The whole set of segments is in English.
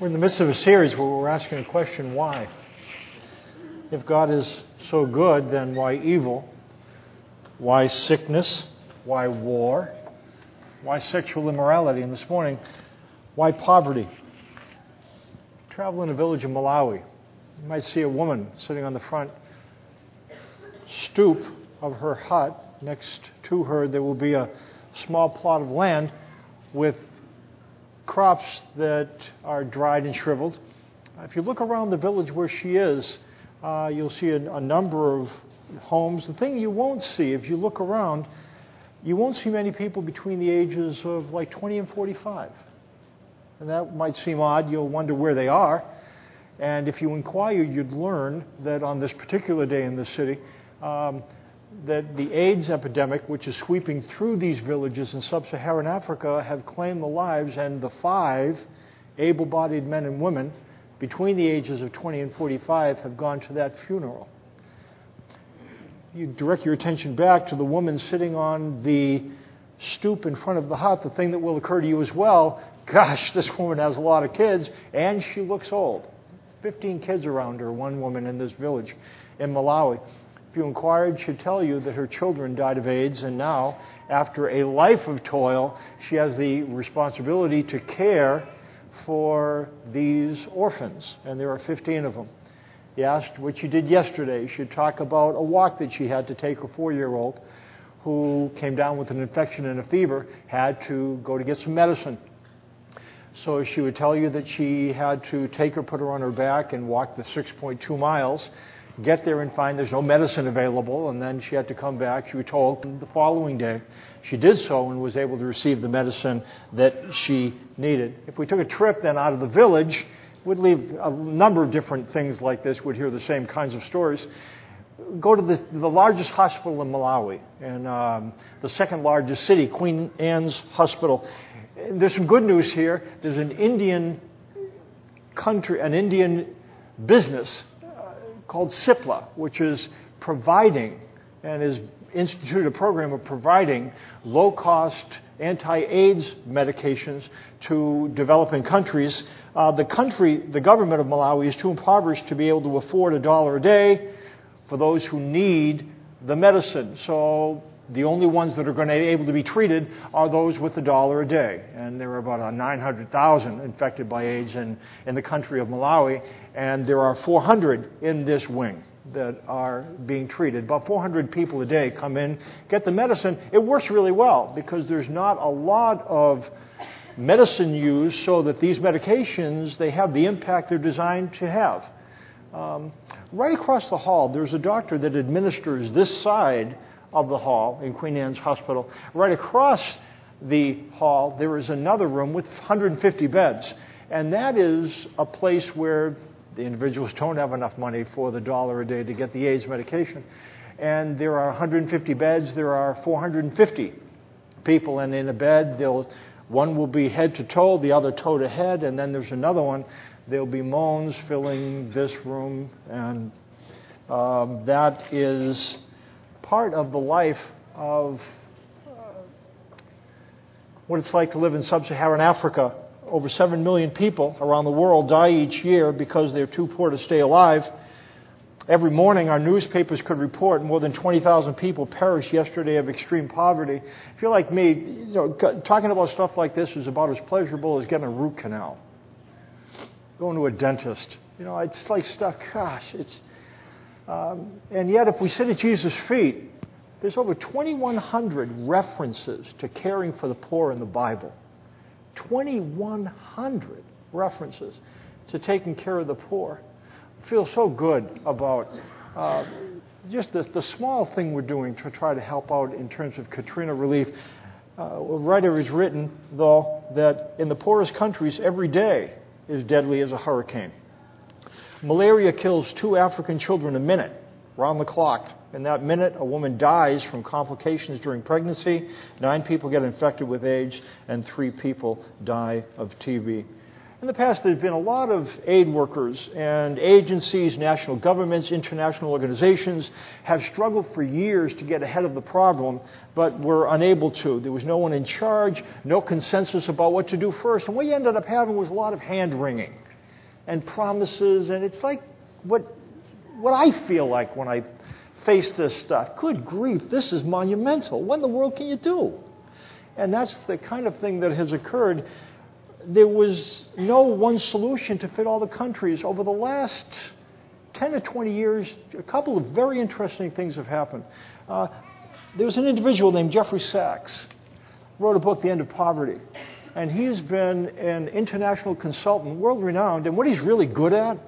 We're in the midst of a series where we're asking a question why? If God is so good, then why evil? Why sickness? Why war? Why sexual immorality? And this morning, why poverty? Travel in a village in Malawi. You might see a woman sitting on the front stoop of her hut. Next to her, there will be a small plot of land with crops that are dried and shriveled. If you look around the village where she is, uh, you'll see a, a number of homes. The thing you won't see, if you look around, you won't see many people between the ages of like 20 and 45. And that might seem odd. You'll wonder where they are. And if you inquire, you'd learn that on this particular day in the city, um, that the AIDS epidemic, which is sweeping through these villages in sub Saharan Africa, have claimed the lives, and the five able bodied men and women between the ages of 20 and 45 have gone to that funeral. You direct your attention back to the woman sitting on the stoop in front of the hut, the thing that will occur to you as well. Gosh, this woman has a lot of kids, and she looks old. 15 kids around her, one woman in this village in Malawi if you inquired, she'd tell you that her children died of AIDS, and now, after a life of toil, she has the responsibility to care for these orphans, and there are 15 of them. He asked what she did yesterday. She'd talk about a walk that she had to take a four year old who came down with an infection and a fever, had to go to get some medicine. So she would tell you that she had to take her, put her on her back, and walk the 6.2 miles get there and find there's no medicine available, and then she had to come back. She was told the following day. She did so and was able to receive the medicine that she needed. If we took a trip then out of the village, we'd leave a number of different things like this. We'd hear the same kinds of stories. Go to the, the largest hospital in Malawi and um, the second largest city, Queen Anne's Hospital. There's some good news here. There's an Indian country, an Indian business called CIPLA, which is providing and has instituted a program of providing low cost anti AIDS medications to developing countries. Uh, the country, the government of Malawi is too impoverished to be able to afford a dollar a day for those who need the medicine. So the only ones that are going to be able to be treated are those with a dollar a day. And there are about 900,000 infected by AIDS in, in the country of Malawi, and there are 400 in this wing that are being treated. About 400 people a day come in, get the medicine. It works really well because there's not a lot of medicine used so that these medications they have the impact they're designed to have. Um, right across the hall, there's a doctor that administers this side of the hall in Queen Anne's Hospital. Right across the hall, there is another room with 150 beds. And that is a place where the individuals don't have enough money for the dollar a day to get the AIDS medication. And there are 150 beds, there are 450 people, and in a bed, they'll, one will be head to toe, the other toe to head, and then there's another one. There'll be moans filling this room, and um, that is part of the life of uh, what it's like to live in sub Saharan Africa. Over 7 million people around the world die each year because they're too poor to stay alive. Every morning, our newspapers could report more than 20,000 people perished yesterday of extreme poverty. If you're like me, you know, talking about stuff like this is about as pleasurable as getting a root canal, going to a dentist. You know, it's like stuff. Gosh, it's um, and yet, if we sit at Jesus' feet, there's over 2,100 references to caring for the poor in the Bible. 2,100 references to taking care of the poor. I feel so good about uh, just the, the, small thing we're doing to try to help out in terms of Katrina relief. Uh, a writer has written, though, that in the poorest countries, every day is deadly as a hurricane. Malaria kills two African children a minute, round the clock. In that minute, a woman dies from complications during pregnancy, nine people get infected with AIDS, and three people die of TB. In the past, there's been a lot of aid workers and agencies, national governments, international organizations have struggled for years to get ahead of the problem, but were unable to. There was no one in charge, no consensus about what to do first. And what you ended up having was a lot of hand wringing and promises, and it's like what, what I feel like when I face this stuff. Good grief, this is monumental. What in the world can you do? And that's the kind of thing that has occurred. There was no one solution to fit all the countries. Over the last 10 to 20 years, a couple of very interesting things have happened. Uh, there was an individual named Jeffrey Sachs, wrote a book, The End of Poverty. And he's been an international consultant, world renowned. And what he's really good at,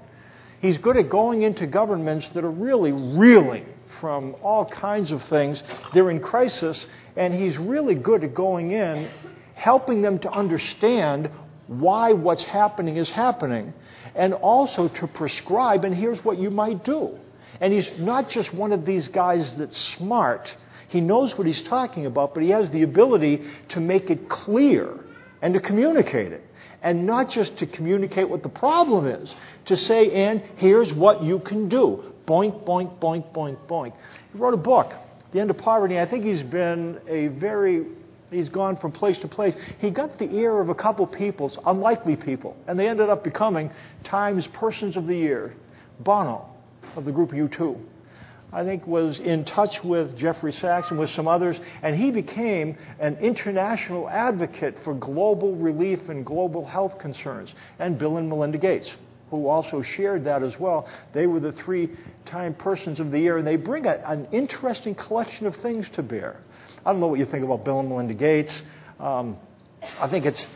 he's good at going into governments that are really reeling from all kinds of things. They're in crisis, and he's really good at going in, helping them to understand why what's happening is happening, and also to prescribe, and here's what you might do. And he's not just one of these guys that's smart. He knows what he's talking about, but he has the ability to make it clear and to communicate it. And not just to communicate what the problem is, to say, and here's what you can do. Boink, boink, boink, boink, boink. He wrote a book, The End of Poverty. I think he's been a very, he's gone from place to place. He got the ear of a couple peoples, unlikely people, and they ended up becoming Times Persons of the Year. Bono of the group U2. I think, was in touch with Jeffrey Sachs and with some others, and he became an international advocate for global relief and global health concerns. And Bill and Melinda Gates, who also shared that as well. They were the three time persons of the year, and they bring a, an interesting collection of things to bear. I don't know what you think about Bill and Melinda Gates. Um, I think it's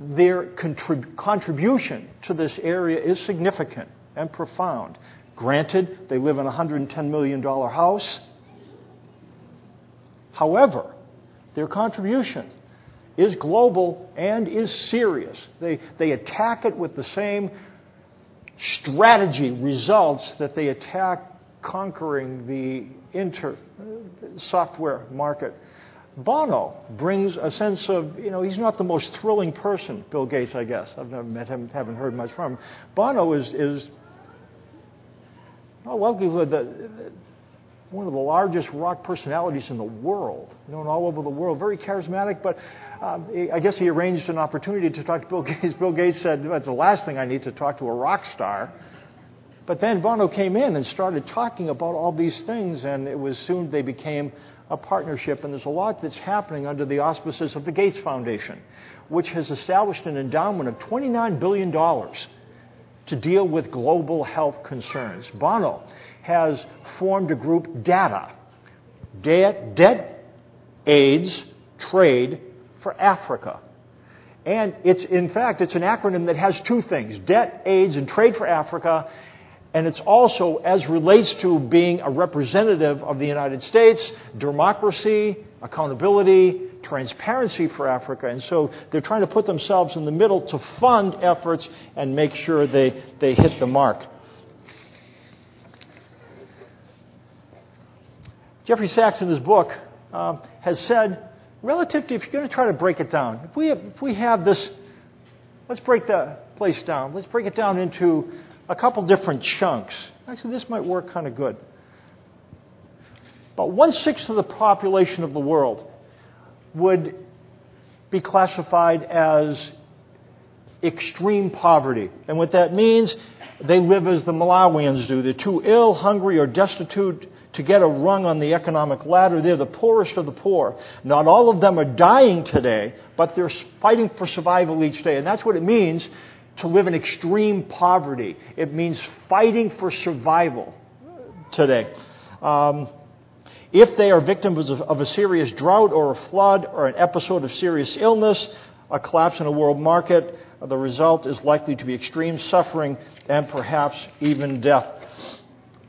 their contrib- contribution to this area is significant and profound. Granted, they live in a $110 million house. However, their contribution is global and is serious. They, they attack it with the same strategy results that they attack conquering the inter software market. Bono brings a sense of, you know, he's not the most thrilling person, Bill Gates, I guess. I've never met him, haven't heard much from him. Bono is, is well, likelihood that one of the largest rock personalities in the world, known all over the world, very charismatic, but um, I guess he arranged an opportunity to talk to Bill Gates. Bill Gates said, That's the last thing I need to talk to a rock star. But then Bono came in and started talking about all these things, and it was soon they became a partnership. And there's a lot that's happening under the auspices of the Gates Foundation, which has established an endowment of $29 billion to deal with global health concerns. Bono has formed a group, DATA, Debt, Debt AIDS, Trade for Africa. And it's, in fact, it's an acronym that has two things debt, AIDS, and trade for Africa. And it's also, as relates to being a representative of the United States, democracy, accountability, transparency for Africa. And so they're trying to put themselves in the middle to fund efforts and make sure they, they hit the mark. Jeffrey Sachs, in his book, uh, has said, relative to if you're going to try to break it down, if we have, if we have this, let's break the place down. Let's break it down into a couple different chunks. Actually, this might work kind of good. About one sixth of the population of the world would be classified as extreme poverty. And what that means, they live as the Malawians do. They're too ill, hungry, or destitute to get a rung on the economic ladder. They're the poorest of the poor. Not all of them are dying today, but they're fighting for survival each day. And that's what it means to live in extreme poverty. It means fighting for survival today. Um, if they are victims of a serious drought or a flood or an episode of serious illness, a collapse in a world market, the result is likely to be extreme suffering and perhaps even death.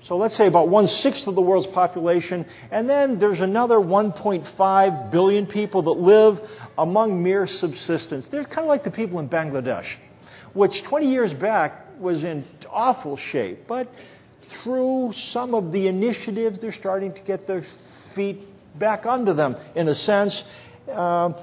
So let's say about one sixth of the world's population, and then there's another 1.5 billion people that live among mere subsistence. They're kind of like the people in Bangladesh, which 20 years back was in awful shape, but through some of the initiatives, they're starting to get their feet back under them. In a sense, uh,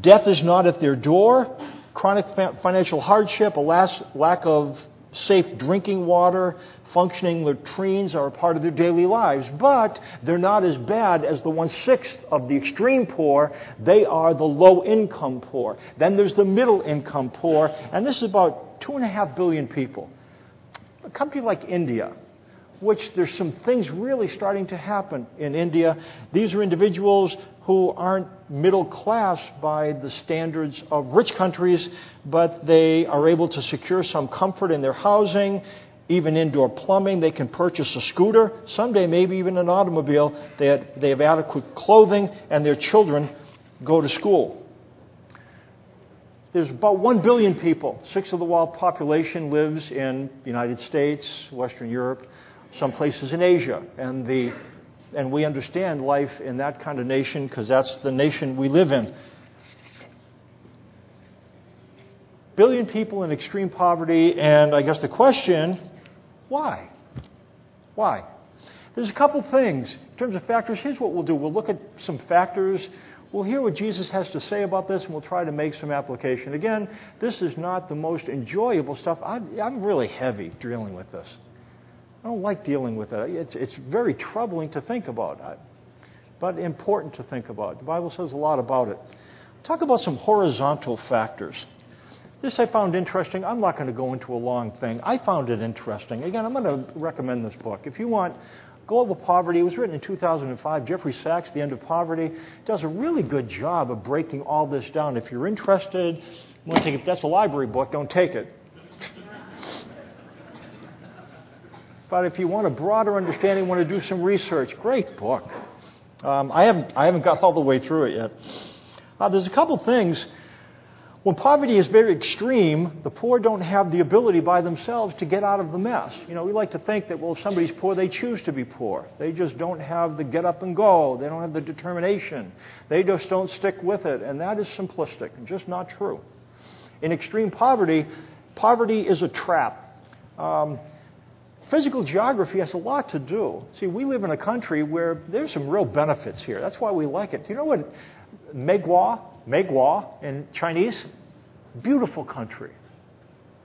death is not at their door. Chronic financial hardship, a lack of safe drinking water, functioning latrines are a part of their daily lives, but they're not as bad as the one sixth of the extreme poor. They are the low income poor. Then there's the middle income poor, and this is about two and a half billion people. A country like India, which there's some things really starting to happen in India. These are individuals who aren't middle class by the standards of rich countries, but they are able to secure some comfort in their housing, even indoor plumbing. They can purchase a scooter, someday maybe even an automobile. They have, they have adequate clothing, and their children go to school. There's about 1 billion people. Six of the world population lives in the United States, Western Europe, some places in Asia. And, the, and we understand life in that kind of nation because that's the nation we live in. Billion people in extreme poverty, and I guess the question why? Why? There's a couple things. In terms of factors, here's what we'll do we'll look at some factors. We'll hear what Jesus has to say about this, and we'll try to make some application. Again, this is not the most enjoyable stuff. I'm, I'm really heavy dealing with this. I don't like dealing with it. It's, it's very troubling to think about, but important to think about. The Bible says a lot about it. Talk about some horizontal factors. This I found interesting. I'm not going to go into a long thing. I found it interesting. Again, I'm going to recommend this book. If you want Global Poverty, it was written in 2005. Jeffrey Sachs, The End of Poverty, does a really good job of breaking all this down. If you're interested, want to take it. That's a library book. Don't take it. But if you want a broader understanding, want to do some research, great book. Um, I, haven't, I haven't got all the way through it yet. Uh, there's a couple things. When poverty is very extreme, the poor don't have the ability by themselves to get out of the mess. You know, we like to think that, well, if somebody's poor, they choose to be poor. They just don't have the get up and go. They don't have the determination. They just don't stick with it. And that is simplistic just not true. In extreme poverty, poverty is a trap. Um, Physical geography has a lot to do. See, we live in a country where there's some real benefits here. That's why we like it. Do you know what Meiguo, Meiguo in Chinese? Beautiful country.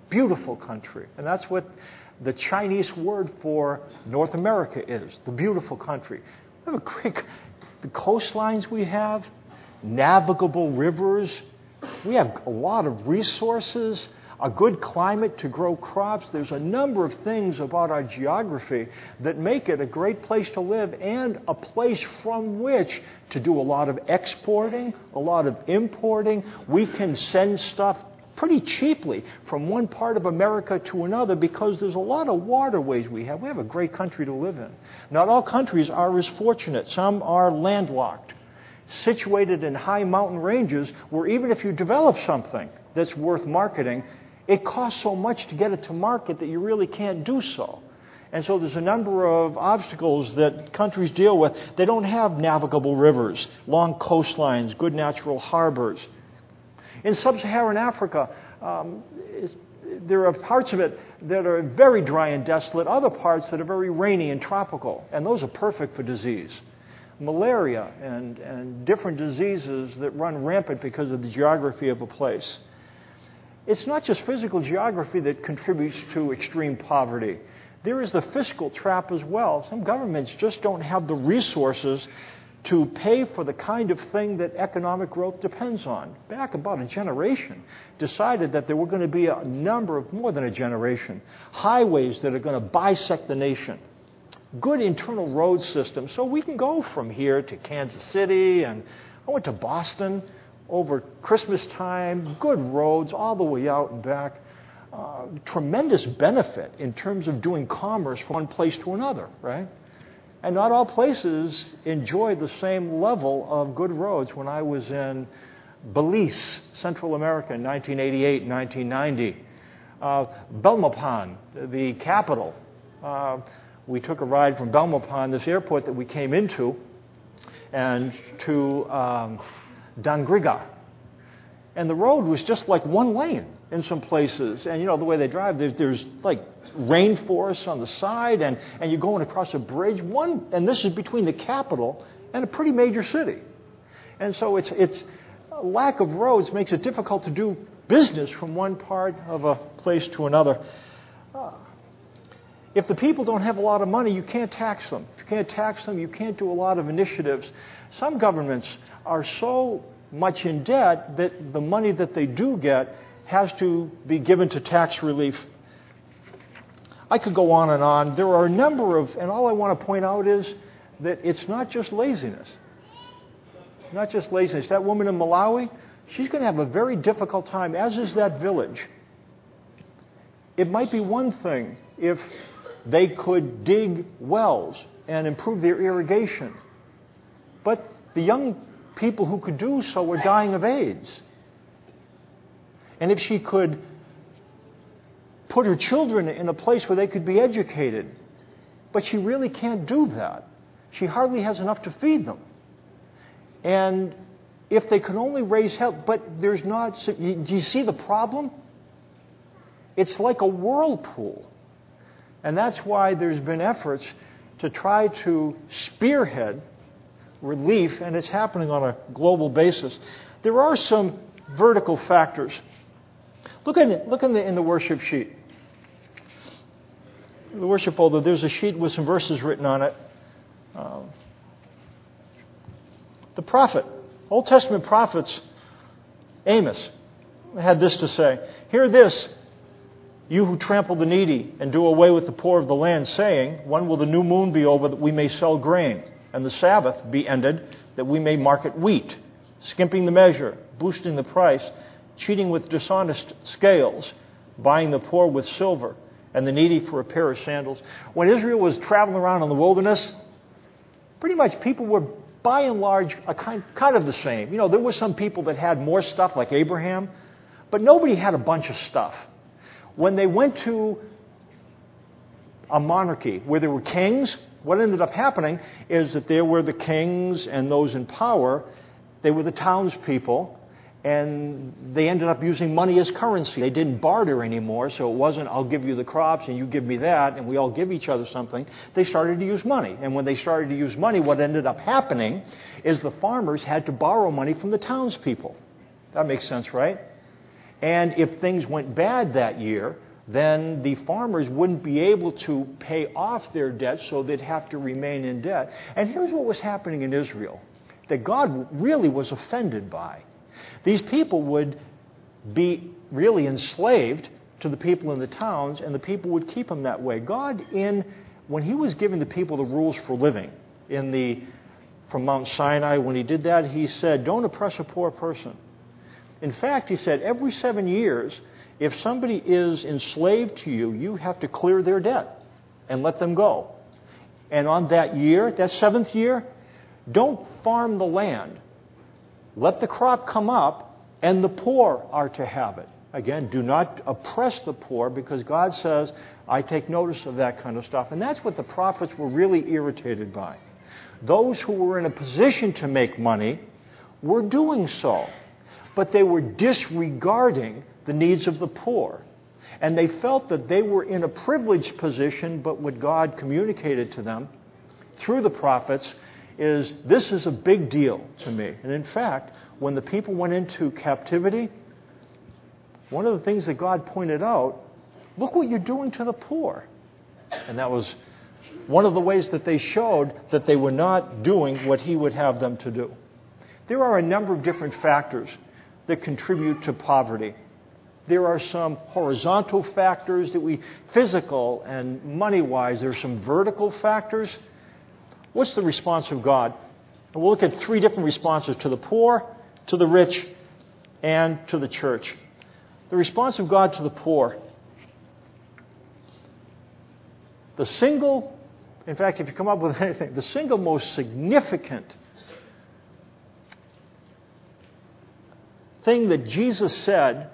Beautiful country. And that's what the Chinese word for North America is the beautiful country. We have a great, the coastlines we have, navigable rivers. We have a lot of resources a good climate to grow crops. There's a number of things about our geography that make it a great place to live and a place from which to do a lot of exporting, a lot of importing. We can send stuff pretty cheaply from one part of America to another because there's a lot of waterways we have. We have a great country to live in. Not all countries are as fortunate, some are landlocked, situated in high mountain ranges where even if you develop something that's worth marketing, it costs so much to get it to market that you really can't do so. And so there's a number of obstacles that countries deal with. They don't have navigable rivers, long coastlines, good natural harbors. In sub Saharan Africa, um, there are parts of it that are very dry and desolate, other parts that are very rainy and tropical, and those are perfect for disease. Malaria and, and different diseases that run rampant because of the geography of a place. It's not just physical geography that contributes to extreme poverty. There is the fiscal trap as well. Some governments just don't have the resources to pay for the kind of thing that economic growth depends on. Back about a generation, decided that there were going to be a number of more than a generation highways that are going to bisect the nation. Good internal road system, so we can go from here to Kansas City, and I went to Boston over Christmas time, good roads all the way out and back. Uh, tremendous benefit in terms of doing commerce from one place to another, right? And not all places enjoy the same level of good roads. When I was in Belize, Central America, in 1988, 1990, uh, Belmopan, the capital, uh, we took a ride from Belmopan, this airport that we came into, and to um, Dangriga. And the road was just like one lane in some places. And you know, the way they drive, there's, there's like rainforests on the side, and, and you're going across a bridge. One, and this is between the capital and a pretty major city. And so it's, it's lack of roads makes it difficult to do business from one part of a place to another. Uh, if the people don't have a lot of money, you can't tax them. If you can't tax them, you can't do a lot of initiatives. Some governments are so much in debt that the money that they do get has to be given to tax relief. I could go on and on. There are a number of, and all I want to point out is that it's not just laziness. Not just laziness. That woman in Malawi, she's going to have a very difficult time, as is that village. It might be one thing if they could dig wells and improve their irrigation. But the young people who could do so were dying of AIDS. And if she could put her children in a place where they could be educated, but she really can't do that. She hardly has enough to feed them. And if they could only raise help, but there's not, do you see the problem? It's like a whirlpool. And that's why there's been efforts to try to spearhead relief, and it's happening on a global basis. There are some vertical factors. Look, at look in, the, in the worship sheet. The worship folder, there's a sheet with some verses written on it. Um, the prophet, Old Testament prophets, Amos, had this to say Hear this, you who trample the needy and do away with the poor of the land, saying, When will the new moon be over that we may sell grain, and the Sabbath be ended that we may market wheat, skimping the measure, boosting the price, cheating with dishonest scales, buying the poor with silver, and the needy for a pair of sandals? When Israel was traveling around in the wilderness, pretty much people were by and large kind, kind of the same. You know, there were some people that had more stuff, like Abraham, but nobody had a bunch of stuff. When they went to a monarchy where there were kings, what ended up happening is that there were the kings and those in power, they were the townspeople, and they ended up using money as currency. They didn't barter anymore, so it wasn't, I'll give you the crops and you give me that, and we all give each other something. They started to use money. And when they started to use money, what ended up happening is the farmers had to borrow money from the townspeople. That makes sense, right? And if things went bad that year, then the farmers wouldn't be able to pay off their debt, so they'd have to remain in debt. And here's what was happening in Israel that God really was offended by. These people would be really enslaved to the people in the towns, and the people would keep them that way. God, in when He was giving the people the rules for living in the from Mount Sinai, when He did that, He said, "Don't oppress a poor person." In fact, he said, every seven years, if somebody is enslaved to you, you have to clear their debt and let them go. And on that year, that seventh year, don't farm the land. Let the crop come up, and the poor are to have it. Again, do not oppress the poor because God says, I take notice of that kind of stuff. And that's what the prophets were really irritated by. Those who were in a position to make money were doing so but they were disregarding the needs of the poor. And they felt that they were in a privileged position, but what God communicated to them through the prophets is this is a big deal to me. And in fact, when the people went into captivity, one of the things that God pointed out look what you're doing to the poor. And that was one of the ways that they showed that they were not doing what He would have them to do. There are a number of different factors that contribute to poverty. There are some horizontal factors that we, physical and money wise, there are some vertical factors. What's the response of God? And we'll look at three different responses to the poor, to the rich, and to the church. The response of God to the poor. The single, in fact, if you come up with anything, the single most significant thing that Jesus said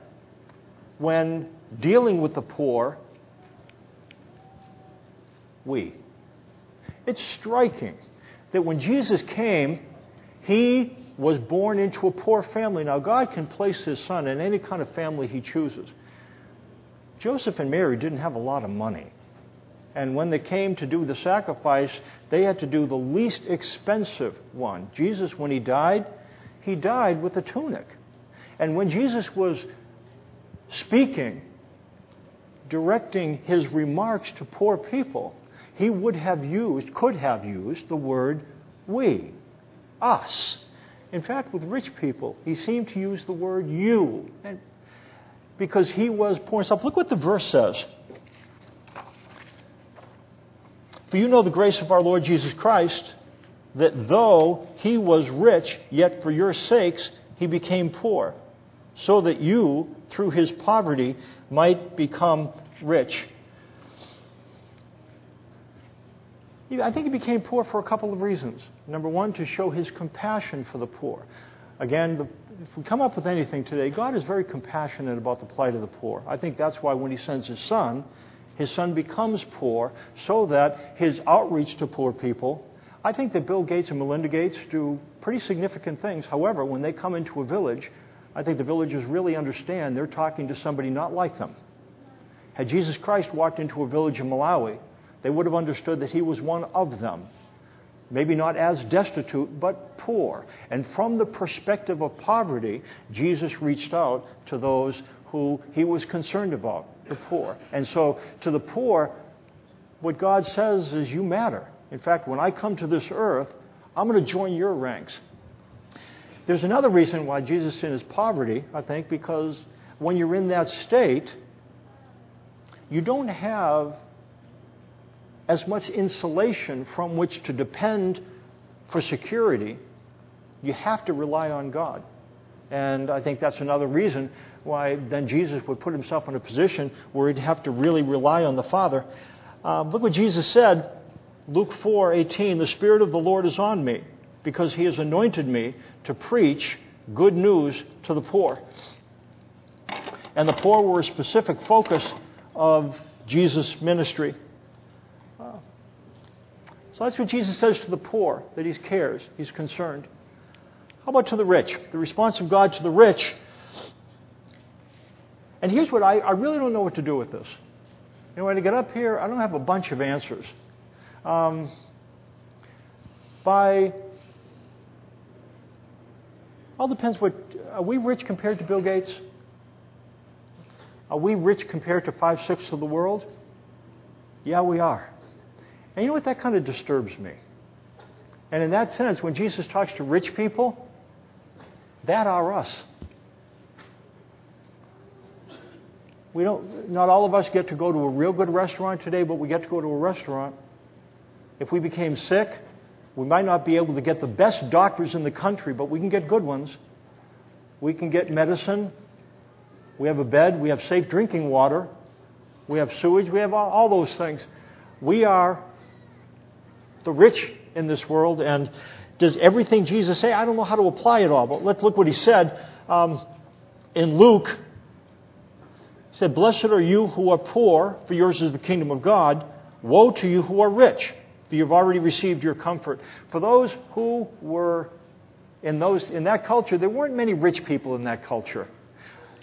when dealing with the poor, we. It's striking that when Jesus came, he was born into a poor family. Now, God can place his son in any kind of family he chooses. Joseph and Mary didn't have a lot of money. And when they came to do the sacrifice, they had to do the least expensive one. Jesus, when he died, he died with a tunic. And when Jesus was speaking, directing his remarks to poor people, he would have used, could have used, the word we, us. In fact, with rich people, he seemed to use the word you, and because he was poor himself. Look what the verse says. For you know the grace of our Lord Jesus Christ, that though he was rich, yet for your sakes he became poor, so that you, through his poverty, might become rich. I think he became poor for a couple of reasons. Number one, to show his compassion for the poor. Again, if we come up with anything today, God is very compassionate about the plight of the poor. I think that's why when he sends his son, his son becomes poor so that his outreach to poor people. I think that Bill Gates and Melinda Gates do pretty significant things. However, when they come into a village, I think the villagers really understand they're talking to somebody not like them. Had Jesus Christ walked into a village in Malawi, they would have understood that he was one of them. Maybe not as destitute, but poor. And from the perspective of poverty, Jesus reached out to those who he was concerned about, the poor. And so, to the poor, what God says is, You matter. In fact, when I come to this earth, I'm going to join your ranks. There's another reason why Jesus in his poverty, I think, because when you're in that state, you don't have as much insulation from which to depend for security, you have to rely on God. And I think that's another reason why then Jesus would put himself in a position where he'd have to really rely on the Father. Um, look what Jesus said, Luke 4 18, the Spirit of the Lord is on me because he has anointed me to preach good news to the poor. And the poor were a specific focus of Jesus' ministry. So that's what Jesus says to the poor, that he cares, he's concerned. How about to the rich? The response of God to the rich. And here's what I, I really don't know what to do with this. You know, when I get up here, I don't have a bunch of answers. Um, by all depends what are we rich compared to Bill Gates? Are we rich compared to five sixths of the world? Yeah, we are. And you know what? That kind of disturbs me. And in that sense, when Jesus talks to rich people, that are us. We don't, not all of us get to go to a real good restaurant today, but we get to go to a restaurant. If we became sick, we might not be able to get the best doctors in the country, but we can get good ones. We can get medicine. We have a bed. We have safe drinking water. We have sewage. We have all, all those things. We are the rich in this world. And does everything Jesus say? I don't know how to apply it all, but let's look what he said um, in Luke. He said, Blessed are you who are poor, for yours is the kingdom of God. Woe to you who are rich, you've already received your comfort. For those who were in, those, in that culture, there weren't many rich people in that culture.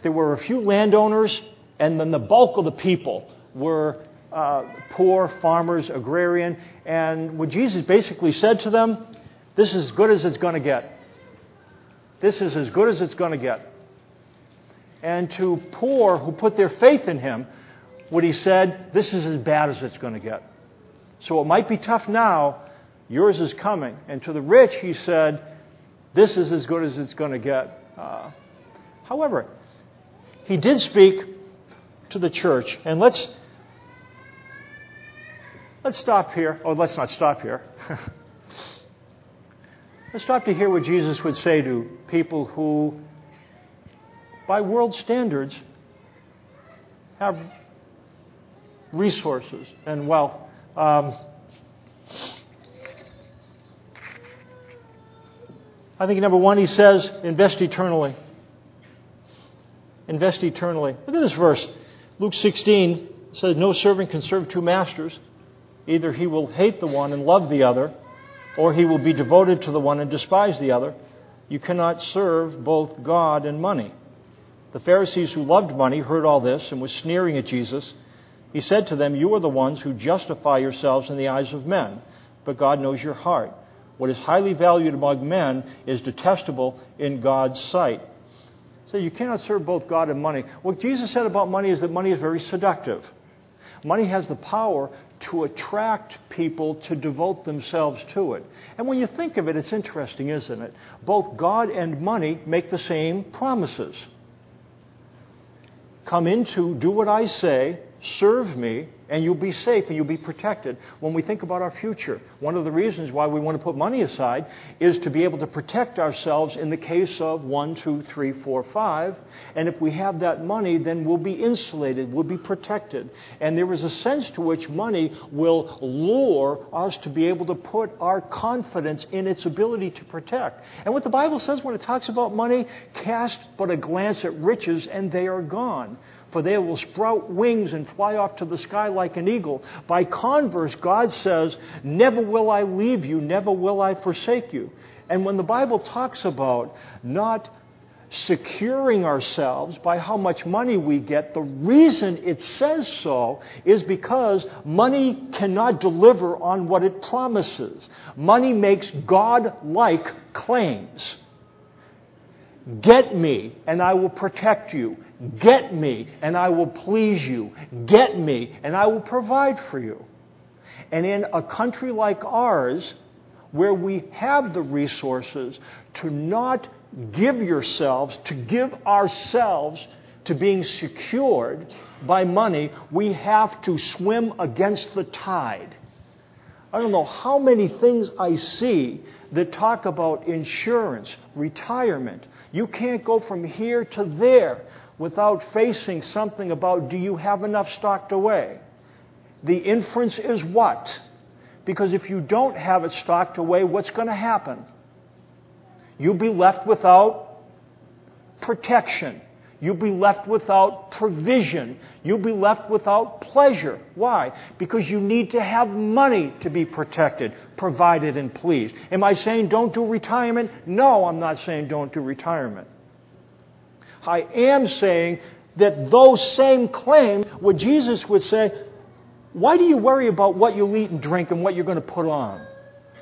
There were a few landowners, and then the bulk of the people were uh, poor farmers, agrarian, and what Jesus basically said to them, this is as good as it's going to get. This is as good as it's going to get. And to poor who put their faith in him, what he said, this is as bad as it's going to get. So it might be tough now, yours is coming. And to the rich, he said, this is as good as it's going to get. Uh, however, he did speak to the church. And let's Let's stop here. Oh, let's not stop here. let's stop to hear what Jesus would say to people who, by world standards, have resources and wealth. Um, I think number one, he says, invest eternally. Invest eternally. Look at this verse. Luke 16 says, No servant can serve two masters. Either he will hate the one and love the other, or he will be devoted to the one and despise the other. You cannot serve both God and money. The Pharisees who loved money heard all this and was sneering at Jesus. He said to them, You are the ones who justify yourselves in the eyes of men, but God knows your heart. What is highly valued among men is detestable in God's sight. So you cannot serve both God and money. What Jesus said about money is that money is very seductive. Money has the power to attract people to devote themselves to it. And when you think of it, it's interesting, isn't it? Both God and money make the same promises. Come into, do what I say, serve me, and you'll be safe and you'll be protected when we think about our future. One of the reasons why we want to put money aside is to be able to protect ourselves in the case of one, two, three, four, five. And if we have that money, then we'll be insulated, we'll be protected. And there is a sense to which money will lure us to be able to put our confidence in its ability to protect. And what the Bible says when it talks about money, cast but a glance at riches and they are gone for they will sprout wings and fly off to the sky like an eagle. By converse, God says, Never will I leave you, never will I forsake you. And when the Bible talks about not securing ourselves by how much money we get, the reason it says so is because money cannot deliver on what it promises. Money makes God like claims. Get me, and I will protect you. Get me, and I will please you. Get me, and I will provide for you. And in a country like ours, where we have the resources to not give yourselves, to give ourselves to being secured by money, we have to swim against the tide. I don't know how many things I see that talk about insurance, retirement. You can't go from here to there without facing something about do you have enough stocked away? The inference is what? Because if you don't have it stocked away, what's going to happen? You'll be left without protection. You'll be left without provision. You'll be left without pleasure. Why? Because you need to have money to be protected, provided, and pleased. Am I saying don't do retirement? No, I'm not saying don't do retirement. I am saying that those same claims, what Jesus would say, why do you worry about what you'll eat and drink and what you're going to put on?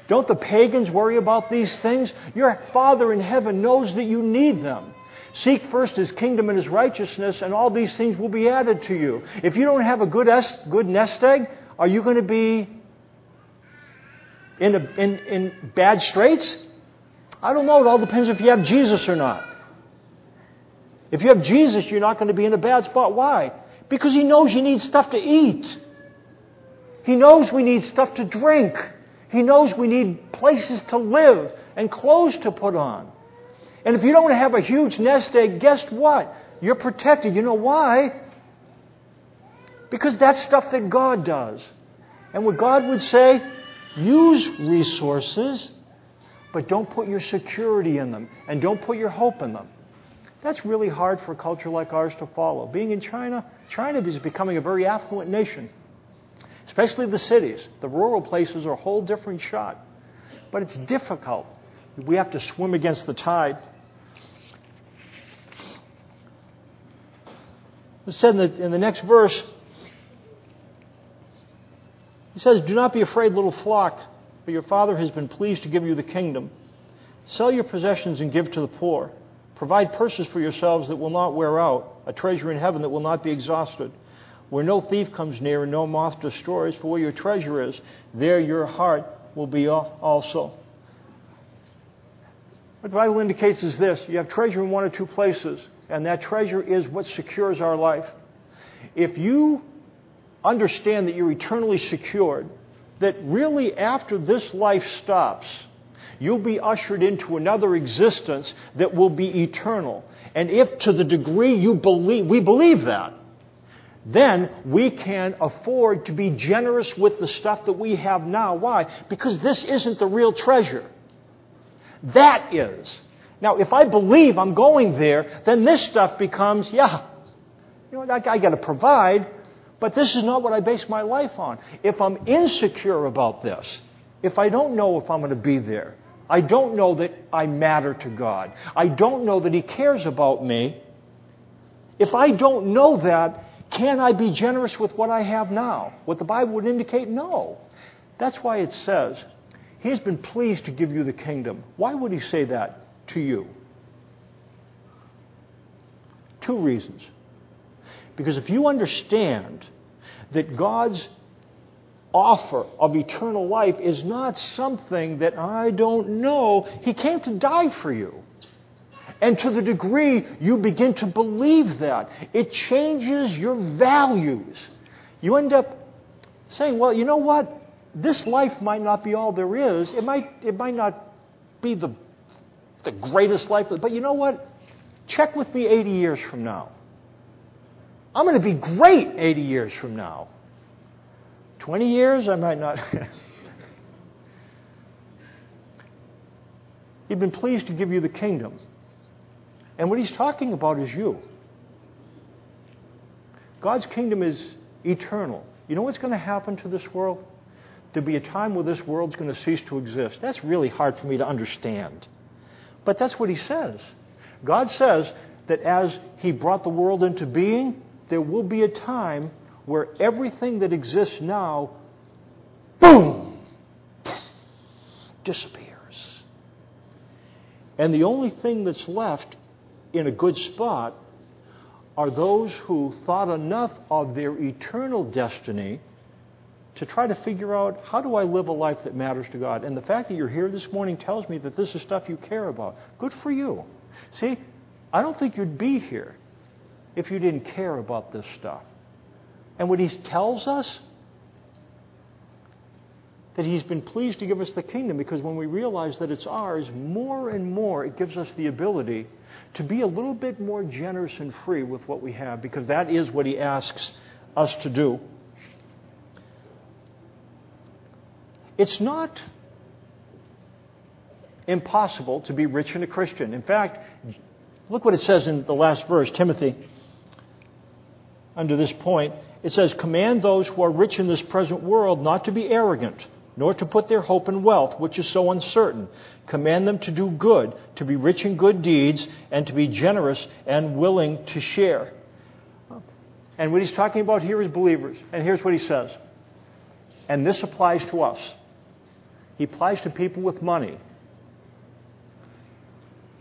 Don't the pagans worry about these things? Your Father in heaven knows that you need them. Seek first his kingdom and his righteousness, and all these things will be added to you. If you don't have a good, est- good nest egg, are you going to be in, a, in, in bad straits? I don't know. It all depends if you have Jesus or not. If you have Jesus, you're not going to be in a bad spot. Why? Because he knows you need stuff to eat. He knows we need stuff to drink. He knows we need places to live and clothes to put on. And if you don't have a huge nest egg, guess what? You're protected. You know why? Because that's stuff that God does. And what God would say, use resources, but don't put your security in them and don't put your hope in them. That's really hard for a culture like ours to follow. Being in China, China is becoming a very affluent nation, especially the cities. The rural places are a whole different shot. But it's difficult. We have to swim against the tide. It said in the, in the next verse, he says, Do not be afraid, little flock, for your Father has been pleased to give you the kingdom. Sell your possessions and give to the poor. Provide purses for yourselves that will not wear out, a treasure in heaven that will not be exhausted, where no thief comes near and no moth destroys, for where your treasure is, there your heart will be also. What the Bible indicates is this you have treasure in one or two places and that treasure is what secures our life. If you understand that you're eternally secured, that really after this life stops, you'll be ushered into another existence that will be eternal. And if to the degree you believe, we believe that, then we can afford to be generous with the stuff that we have now. Why? Because this isn't the real treasure. That is. Now, if I believe I'm going there, then this stuff becomes, yeah, you know, I, I got to provide, but this is not what I base my life on. If I'm insecure about this, if I don't know if I'm going to be there, I don't know that I matter to God, I don't know that He cares about me, if I don't know that, can I be generous with what I have now? What the Bible would indicate, no. That's why it says, He's been pleased to give you the kingdom. Why would He say that? to you. Two reasons. Because if you understand that God's offer of eternal life is not something that I don't know, He came to die for you. And to the degree you begin to believe that, it changes your values. You end up saying, well, you know what? This life might not be all there is. It might, it might not be the, the greatest life, but you know what? Check with me 80 years from now. I'm going to be great 80 years from now. 20 years, I might not. He'd been pleased to give you the kingdom. And what he's talking about is you. God's kingdom is eternal. You know what's going to happen to this world? There'll be a time where this world's going to cease to exist. That's really hard for me to understand. But that's what he says. God says that as he brought the world into being, there will be a time where everything that exists now, boom, disappears. And the only thing that's left in a good spot are those who thought enough of their eternal destiny to try to figure out how do I live a life that matters to God. And the fact that you're here this morning tells me that this is stuff you care about. Good for you. See, I don't think you'd be here if you didn't care about this stuff. And what he tells us that he's been pleased to give us the kingdom because when we realize that it's ours, more and more it gives us the ability to be a little bit more generous and free with what we have because that is what he asks us to do. It's not impossible to be rich and a Christian. In fact, look what it says in the last verse, Timothy, under this point. It says, Command those who are rich in this present world not to be arrogant nor to put their hope in wealth, which is so uncertain. Command them to do good, to be rich in good deeds, and to be generous and willing to share. And what he's talking about here is believers. And here's what he says. And this applies to us. He applies to people with money.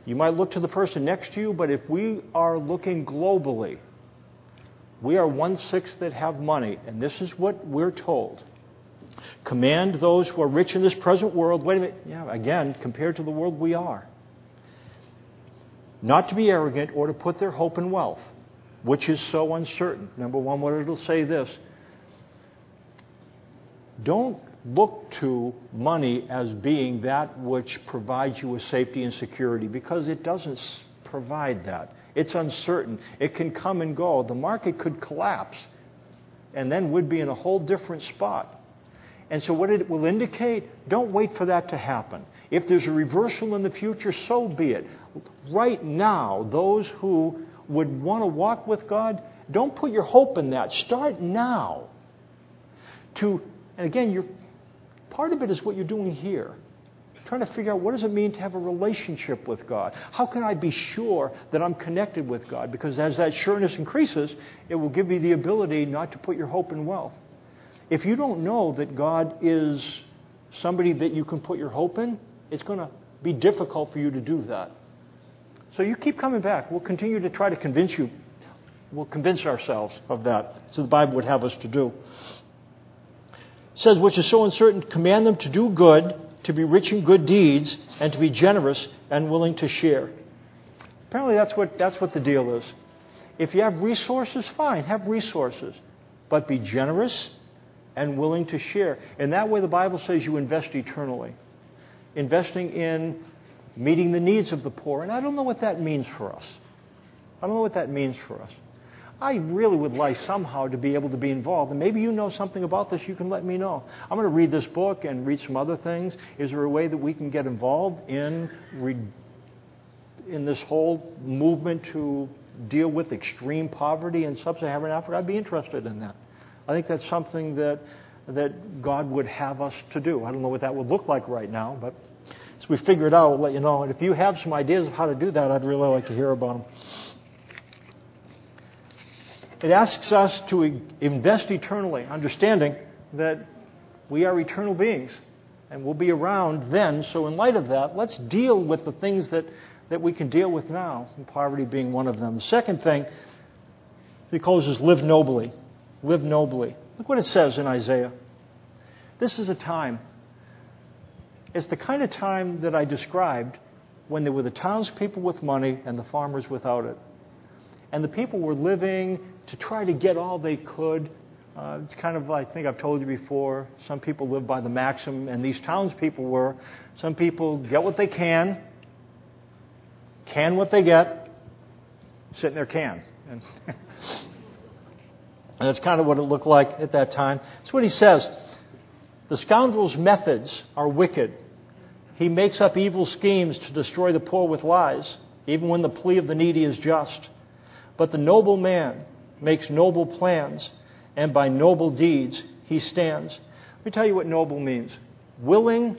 You might look to the person next to you, but if we are looking globally, we are one sixth that have money, and this is what we're told. Command those who are rich in this present world. Wait a minute. Yeah, again, compared to the world we are. Not to be arrogant or to put their hope in wealth, which is so uncertain. Number one, what it'll say this don't look to money as being that which provides you with safety and security because it doesn't provide that. It's uncertain. It can come and go. The market could collapse and then we'd be in a whole different spot. And so, what it will indicate, don't wait for that to happen. If there's a reversal in the future, so be it. Right now, those who would want to walk with God, don't put your hope in that. Start now. To, and again, part of it is what you're doing here. Trying to figure out what does it mean to have a relationship with God? How can I be sure that I'm connected with God? Because as that sureness increases, it will give you the ability not to put your hope in wealth. If you don't know that God is somebody that you can put your hope in, it's going to be difficult for you to do that. So you keep coming back. We'll continue to try to convince you. We'll convince ourselves of that. So the Bible would have us to do. It says, which is so uncertain, command them to do good, to be rich in good deeds, and to be generous and willing to share. Apparently, that's what, that's what the deal is. If you have resources, fine, have resources. But be generous and willing to share. And that way, the Bible says you invest eternally, investing in meeting the needs of the poor. And I don't know what that means for us. I don't know what that means for us. I really would like somehow to be able to be involved. And maybe you know something about this, you can let me know. I'm going to read this book and read some other things. Is there a way that we can get involved in, in this whole movement to deal with extreme poverty in sub Saharan Africa? I'd be interested in that. I think that's something that, that God would have us to do. I don't know what that would look like right now, but as we figure it out, we'll let you know. And if you have some ideas of how to do that, I'd really like to hear about them. It asks us to invest eternally, understanding that we are eternal beings and we'll be around then. So, in light of that, let's deal with the things that, that we can deal with now, poverty being one of them. The second thing he closes live nobly. Live nobly. Look what it says in Isaiah. This is a time. It's the kind of time that I described when there were the townspeople with money and the farmers without it. And the people were living to try to get all they could. Uh, it's kind of, I think I've told you before, some people live by the maxim, and these townspeople were. Some people get what they can, can what they get, sit in their can. And, and that's kind of what it looked like at that time. That's what he says. The scoundrel's methods are wicked. He makes up evil schemes to destroy the poor with lies, even when the plea of the needy is just. But the noble man makes noble plans, and by noble deeds he stands. Let me tell you what noble means willing,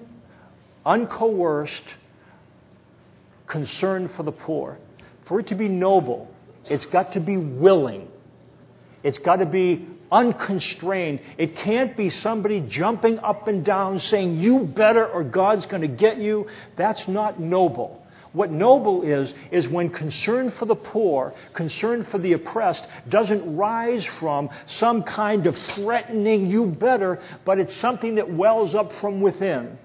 uncoerced, concern for the poor. For it to be noble, it's got to be willing. It's got to be unconstrained. It can't be somebody jumping up and down saying, You better or God's going to get you. That's not noble. What noble is, is when concern for the poor, concern for the oppressed, doesn't rise from some kind of threatening, you better, but it's something that wells up from within.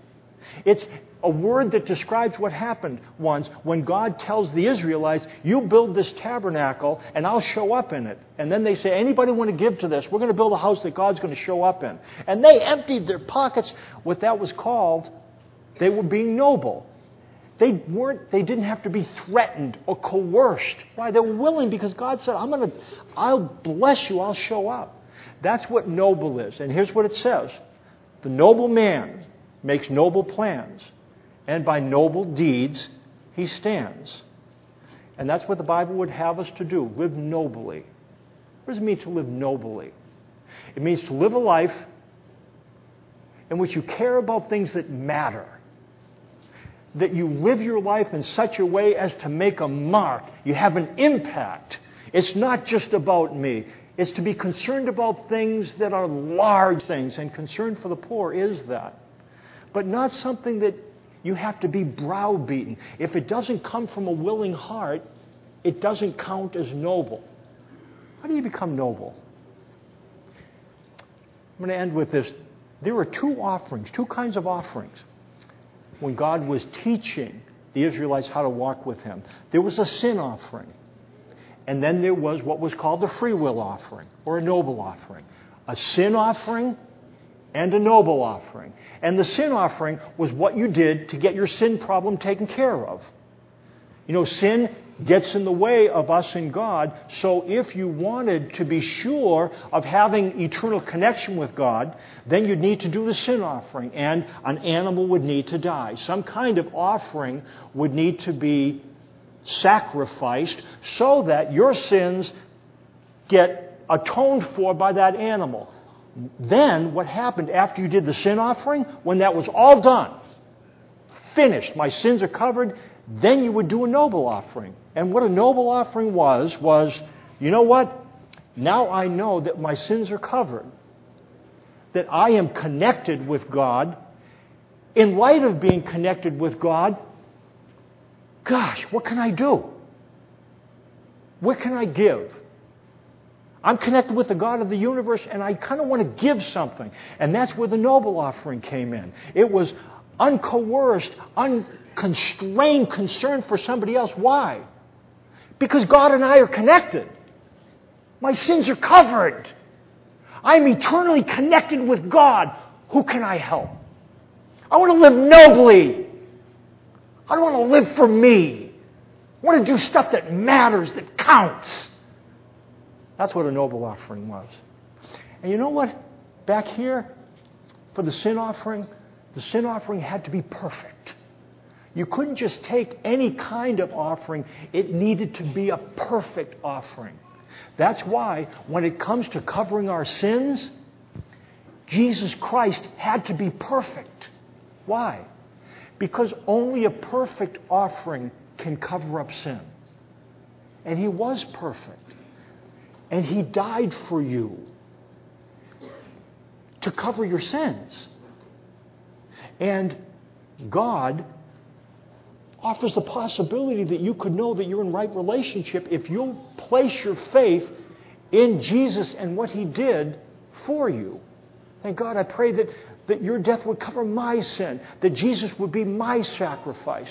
It's a word that describes what happened once when God tells the Israelites, You build this tabernacle and I'll show up in it. And then they say, Anybody want to give to this? We're going to build a house that God's going to show up in. And they emptied their pockets. What that was called, they were being noble. They weren't, they didn't have to be threatened or coerced. Why? They were willing because God said, I'm to, I'll bless you, I'll show up. That's what noble is. And here's what it says The noble man makes noble plans, and by noble deeds he stands. And that's what the Bible would have us to do live nobly. What does it mean to live nobly? It means to live a life in which you care about things that matter that you live your life in such a way as to make a mark. You have an impact. It's not just about me. It's to be concerned about things that are large things, and concern for the poor is that. But not something that you have to be browbeaten. If it doesn't come from a willing heart, it doesn't count as noble. How do you become noble? I'm going to end with this. There are two offerings, two kinds of offerings when God was teaching the Israelites how to walk with Him. There was a sin offering. And then there was what was called the free will offering or a noble offering. A sin offering and a noble offering. And the sin offering was what you did to get your sin problem taken care of. You know, sin gets in the way of us and God. So if you wanted to be sure of having eternal connection with God, then you'd need to do the sin offering, and an animal would need to die. Some kind of offering would need to be sacrificed so that your sins get atoned for by that animal. Then, what happened after you did the sin offering? When that was all done, finished, my sins are covered, then you would do a noble offering. And what a noble offering was, was, you know what? Now I know that my sins are covered, that I am connected with God. In light of being connected with God, gosh, what can I do? What can I give? I'm connected with the God of the universe and I kind of want to give something. And that's where the noble offering came in. It was uncoerced, unconstrained concern for somebody else. Why? Because God and I are connected. My sins are covered. I'm eternally connected with God. Who can I help? I want to live nobly. I don't want to live for me. I want to do stuff that matters, that counts. That's what a noble offering was. And you know what? Back here, for the sin offering, the sin offering had to be perfect. You couldn't just take any kind of offering, it needed to be a perfect offering. That's why, when it comes to covering our sins, Jesus Christ had to be perfect. Why? Because only a perfect offering can cover up sin. And He was perfect. And He died for you to cover your sins. And God offers the possibility that you could know that you're in right relationship if you'll place your faith in Jesus and what He did for you. Thank God, I pray that, that your death would cover my sin, that Jesus would be my sacrifice.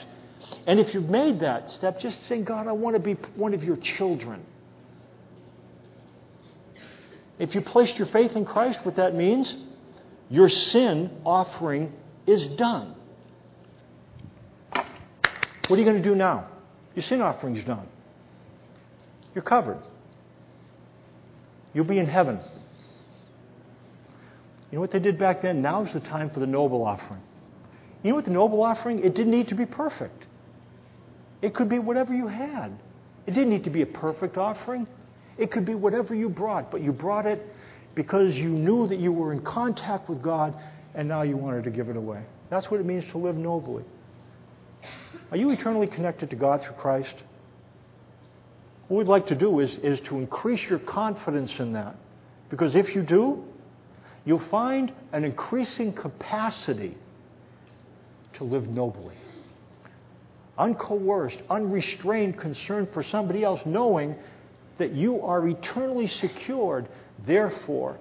And if you've made that step, just say, God, I want to be one of your children. If you placed your faith in Christ, what that means, your sin offering is done. What are you going to do now? Your sin offering is done. You're covered. You'll be in heaven. You know what they did back then? Now is the time for the noble offering. You know what the noble offering? It didn't need to be perfect. It could be whatever you had. It didn't need to be a perfect offering. It could be whatever you brought, but you brought it because you knew that you were in contact with God and now you wanted to give it away. That's what it means to live nobly. Are you eternally connected to God through Christ? What we'd like to do is, is to increase your confidence in that. Because if you do, you'll find an increasing capacity to live nobly. Uncoerced, unrestrained concern for somebody else, knowing that you are eternally secured. Therefore,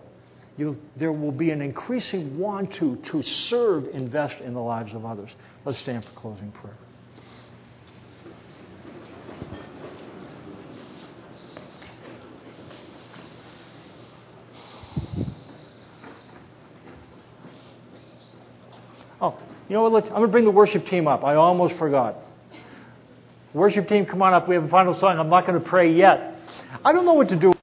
you, there will be an increasing want to, to serve, invest in the lives of others. Let's stand for closing prayer. Oh, you know what? Let's, I'm going to bring the worship team up. I almost forgot. Worship team, come on up. We have a final song. I'm not going to pray yet. I don't know what to do.